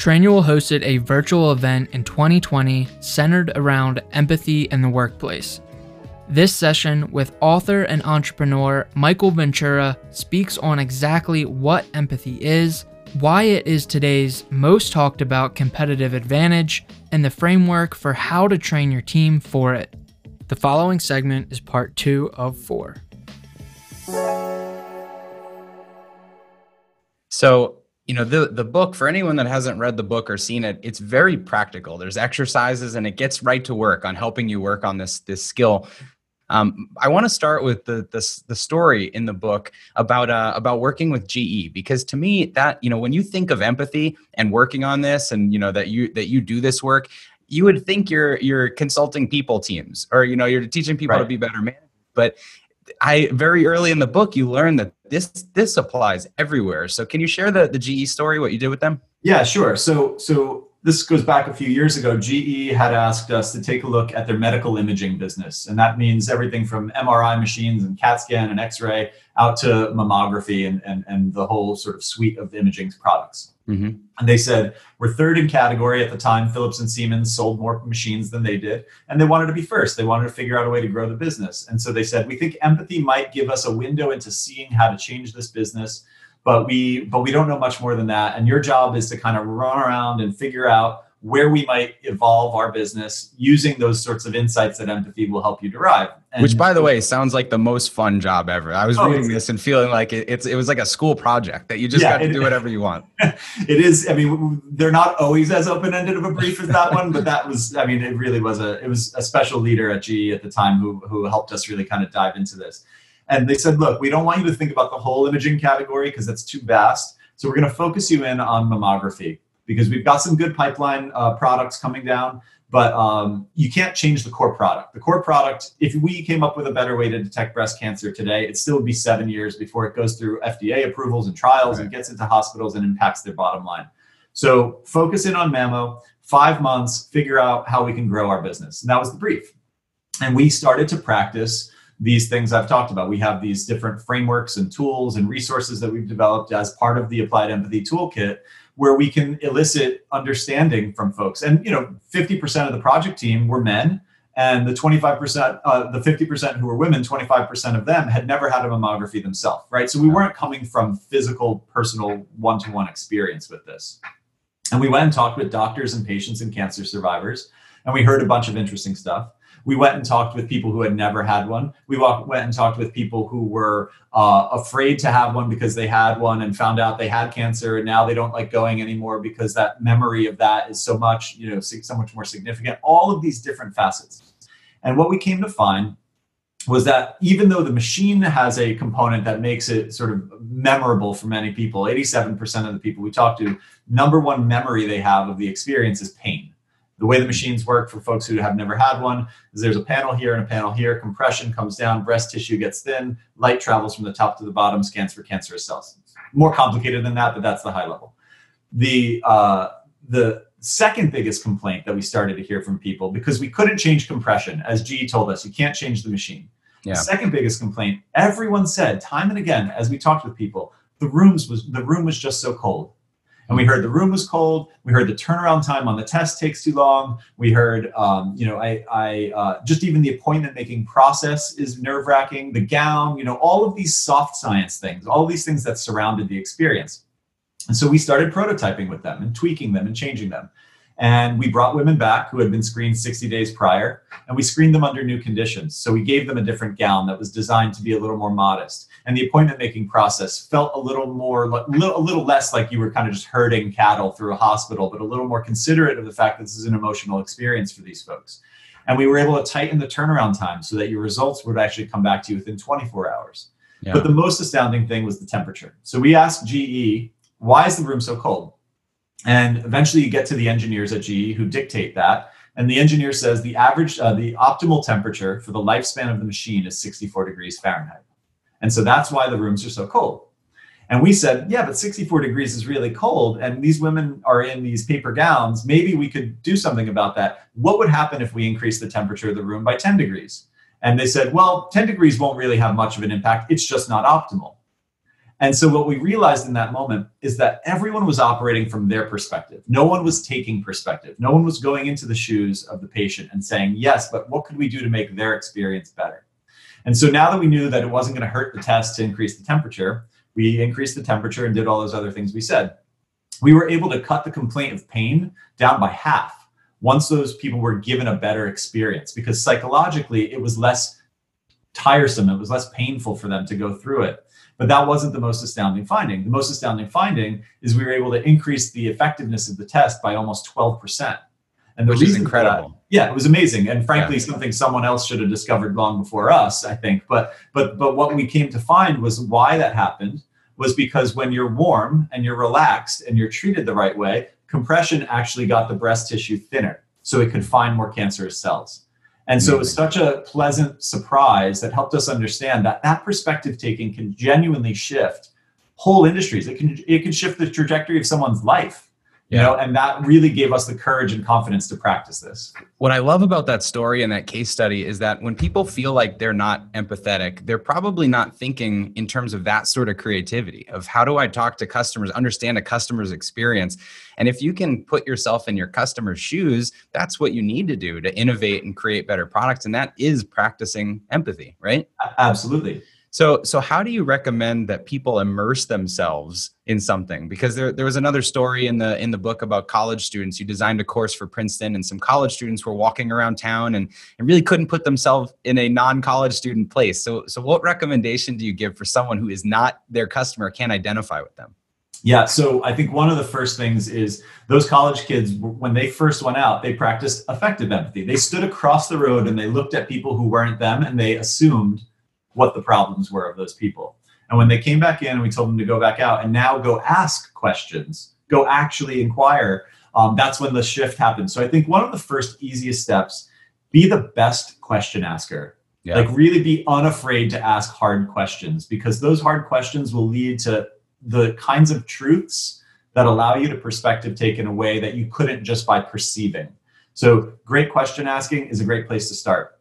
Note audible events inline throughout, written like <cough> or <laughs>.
Trainual hosted a virtual event in 2020 centered around empathy in the workplace. This session with author and entrepreneur Michael Ventura speaks on exactly what empathy is, why it is today's most talked about competitive advantage, and the framework for how to train your team for it. The following segment is part two of four. So, you know, the the book for anyone that hasn't read the book or seen it, it's very practical. There's exercises and it gets right to work on helping you work on this this skill um, I want to start with the, the, the story in the book about uh, about working with GE because to me that you know when you think of empathy and working on this and you know that you that you do this work, you would think you're you're consulting people teams or you know you're teaching people right. to be better managers, but I very early in the book you learn that this this applies everywhere. So can you share the the GE story what you did with them? Yeah, sure. So so this goes back a few years ago. GE had asked us to take a look at their medical imaging business. And that means everything from MRI machines and CAT scan and X ray out to mammography and, and, and the whole sort of suite of imaging products. Mm-hmm. And they said, We're third in category at the time. Philips and Siemens sold more machines than they did. And they wanted to be first. They wanted to figure out a way to grow the business. And so they said, We think empathy might give us a window into seeing how to change this business but we but we don't know much more than that and your job is to kind of run around and figure out where we might evolve our business using those sorts of insights that empathy will help you derive. And Which, by the way, sounds like the most fun job ever. I was oh, reading this and feeling like it, it's it was like a school project that you just yeah, got to it, do whatever you want. <laughs> it is. I mean, they're not always as open ended of a brief as that one, but that was. I mean, it really was a it was a special leader at GE at the time who who helped us really kind of dive into this. And they said, look, we don't want you to think about the whole imaging category because that's too vast. So we're going to focus you in on mammography because we've got some good pipeline uh, products coming down, but um, you can't change the core product. The core product, if we came up with a better way to detect breast cancer today, it still would be seven years before it goes through FDA approvals and trials right. and gets into hospitals and impacts their bottom line. So focus in on mammo, five months, figure out how we can grow our business. And that was the brief. And we started to practice these things I've talked about. We have these different frameworks and tools and resources that we've developed as part of the Applied Empathy Toolkit where we can elicit understanding from folks. And you know, 50% of the project team were men and the 25% uh, the 50% who were women 25% of them had never had a mammography themselves right so we weren't coming from physical personal one-to-one experience with this and we went and talked with doctors and patients and cancer survivors and we heard a bunch of interesting stuff we went and talked with people who had never had one. We walk, went and talked with people who were uh, afraid to have one because they had one and found out they had cancer, and now they don't like going anymore because that memory of that is so much, you know, so much more significant. All of these different facets. And what we came to find was that even though the machine has a component that makes it sort of memorable for many people, 87% of the people we talk to, number one memory they have of the experience is pain. The way the machines work for folks who have never had one is there's a panel here and a panel here. Compression comes down, breast tissue gets thin, light travels from the top to the bottom, scans for cancerous cells. More complicated than that, but that's the high level. The uh, the second biggest complaint that we started to hear from people because we couldn't change compression, as GE told us, you can't change the machine. Yeah. The second biggest complaint, everyone said time and again as we talked with people, the rooms was the room was just so cold and we heard the room was cold. We heard the turnaround time on the test takes too long. We heard, um, you know, I, I uh, just even the appointment making process is nerve wracking. The gown, you know, all of these soft science things, all these things that surrounded the experience. And so we started prototyping with them and tweaking them and changing them. And we brought women back who had been screened 60 days prior, and we screened them under new conditions. So we gave them a different gown that was designed to be a little more modest. And the appointment making process felt a little more, a little less like you were kind of just herding cattle through a hospital, but a little more considerate of the fact that this is an emotional experience for these folks. And we were able to tighten the turnaround time so that your results would actually come back to you within 24 hours. Yeah. But the most astounding thing was the temperature. So we asked GE, why is the room so cold? And eventually you get to the engineers at GE who dictate that. And the engineer says the average, uh, the optimal temperature for the lifespan of the machine is 64 degrees Fahrenheit. And so that's why the rooms are so cold. And we said, yeah, but 64 degrees is really cold. And these women are in these paper gowns. Maybe we could do something about that. What would happen if we increase the temperature of the room by 10 degrees? And they said, well, 10 degrees won't really have much of an impact. It's just not optimal. And so what we realized in that moment is that everyone was operating from their perspective. No one was taking perspective. No one was going into the shoes of the patient and saying, yes, but what could we do to make their experience better? And so now that we knew that it wasn't going to hurt the test to increase the temperature, we increased the temperature and did all those other things we said. We were able to cut the complaint of pain down by half once those people were given a better experience because psychologically it was less tiresome, it was less painful for them to go through it. But that wasn't the most astounding finding. The most astounding finding is we were able to increase the effectiveness of the test by almost 12%. And the Which reason is incredible. That, yeah, it was amazing, and frankly, yeah. something someone else should have discovered long before us, I think. But but but what we came to find was why that happened was because when you're warm and you're relaxed and you're treated the right way, compression actually got the breast tissue thinner, so it could find more cancerous cells. And so it was mm-hmm. such a pleasant surprise that helped us understand that that perspective taking can genuinely shift whole industries. It can it can shift the trajectory of someone's life you know and that really gave us the courage and confidence to practice this. What i love about that story and that case study is that when people feel like they're not empathetic they're probably not thinking in terms of that sort of creativity of how do i talk to customers understand a customer's experience? And if you can put yourself in your customer's shoes that's what you need to do to innovate and create better products and that is practicing empathy right? Absolutely so, so how do you recommend that people immerse themselves in something? Because there, there was another story in the in the book about college students. You designed a course for Princeton, and some college students were walking around town and, and really couldn't put themselves in a non-college student place. So, so what recommendation do you give for someone who is not their customer, can't identify with them? Yeah, so I think one of the first things is those college kids, when they first went out, they practiced effective empathy. They stood across the road and they looked at people who weren't them and they assumed what the problems were of those people. And when they came back in, we told them to go back out and now go ask questions, go actually inquire. Um, that's when the shift happened. So I think one of the first easiest steps be the best question asker. Yeah. Like really be unafraid to ask hard questions because those hard questions will lead to the kinds of truths that allow you to perspective take in a way that you couldn't just by perceiving. So great question asking is a great place to start.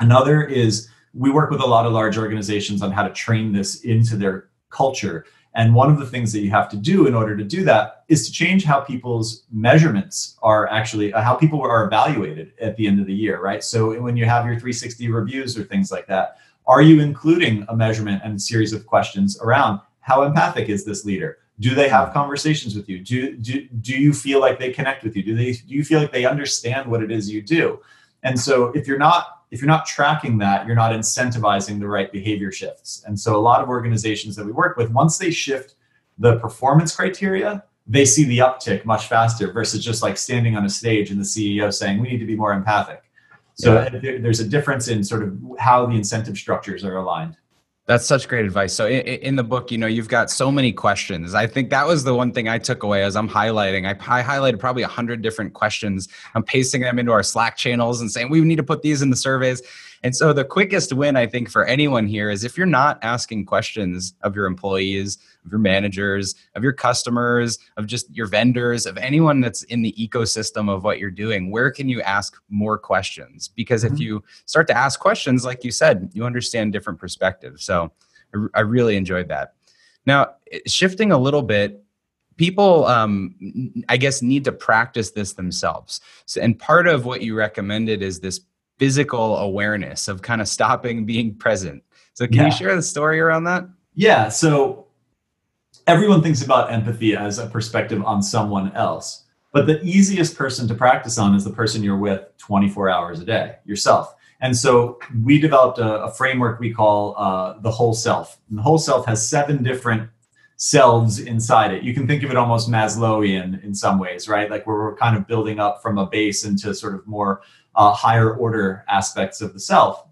Another is we work with a lot of large organizations on how to train this into their culture. And one of the things that you have to do in order to do that is to change how people's measurements are actually, uh, how people are evaluated at the end of the year, right? So when you have your 360 reviews or things like that, are you including a measurement and a series of questions around how empathic is this leader? Do they have conversations with you? Do, do, do you feel like they connect with you? Do they do you feel like they understand what it is you do? And so if you're not if you're not tracking that, you're not incentivizing the right behavior shifts. And so a lot of organizations that we work with, once they shift the performance criteria, they see the uptick much faster versus just like standing on a stage and the CEO saying, we need to be more empathic. So yeah. there's a difference in sort of how the incentive structures are aligned. That's such great advice. So in, in, the book, you know, you've got so many questions. I think that was the one thing I took away as I'm highlighting. I, I highlighted probably a hundred different questions. I'm pasting them into our Slack channels and saying we need to put these in the surveys. And so the quickest win, I think, for anyone here is if you're not asking questions of your employees, of your managers, of your customers, of just your vendors, of anyone that's in the ecosystem of what you're doing, where can you ask more questions? Because mm-hmm. if you start to ask questions, like you said, you understand different perspectives. So I, I really enjoyed that. Now, shifting a little bit, people um, i guess need to practice this themselves so, and part of what you recommended is this physical awareness of kind of stopping being present. So can yeah. you share the story around that? Yeah. So everyone thinks about empathy as a perspective on someone else. But the easiest person to practice on is the person you're with 24 hours a day, yourself. And so we developed a, a framework we call uh, the whole self. And the whole self has seven different selves inside it. You can think of it almost Maslowian in some ways, right? Like where we're kind of building up from a base into sort of more uh, higher order aspects of the self.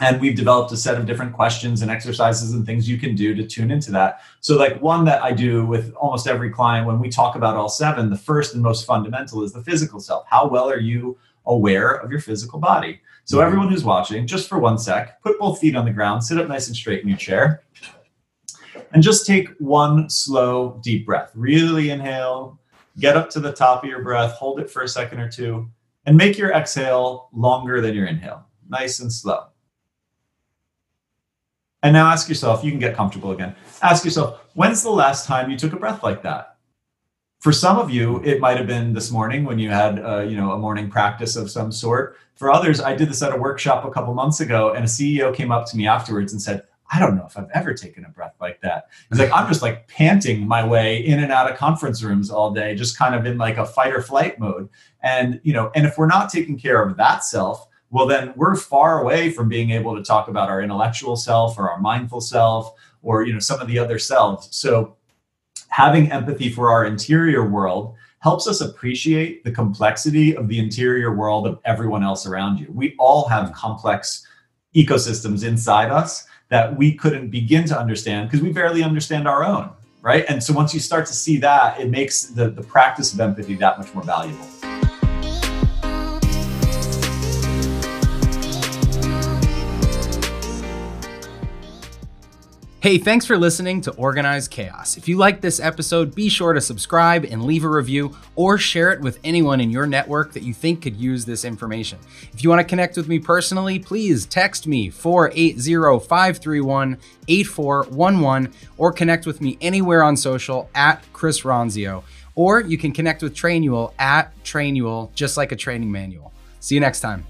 and we've developed a set of different questions and exercises and things you can do to tune into that so like one that i do with almost every client when we talk about all seven the first and most fundamental is the physical self how well are you aware of your physical body so mm-hmm. everyone who's watching just for one sec put both feet on the ground sit up nice and straight in your chair and just take one slow deep breath really inhale get up to the top of your breath hold it for a second or two and make your exhale longer than your inhale nice and slow and now ask yourself, you can get comfortable again. Ask yourself, when's the last time you took a breath like that? For some of you, it might have been this morning when you had, uh, you know, a morning practice of some sort. For others, I did this at a workshop a couple months ago, and a CEO came up to me afterwards and said, I don't know if I've ever taken a breath like that. It's like, I'm just like panting my way in and out of conference rooms all day, just kind of in like a fight or flight mode. And, you know, and if we're not taking care of that self, well, then we're far away from being able to talk about our intellectual self or our mindful self or you know some of the other selves. So having empathy for our interior world helps us appreciate the complexity of the interior world of everyone else around you. We all have complex ecosystems inside us that we couldn't begin to understand because we barely understand our own, right? And so once you start to see that, it makes the, the practice of empathy that much more valuable. Hey, thanks for listening to Organized Chaos. If you like this episode, be sure to subscribe and leave a review or share it with anyone in your network that you think could use this information. If you want to connect with me personally, please text me 480 531 8411 or connect with me anywhere on social at Chris Ronzio. Or you can connect with Trainual at Trainual, just like a training manual. See you next time.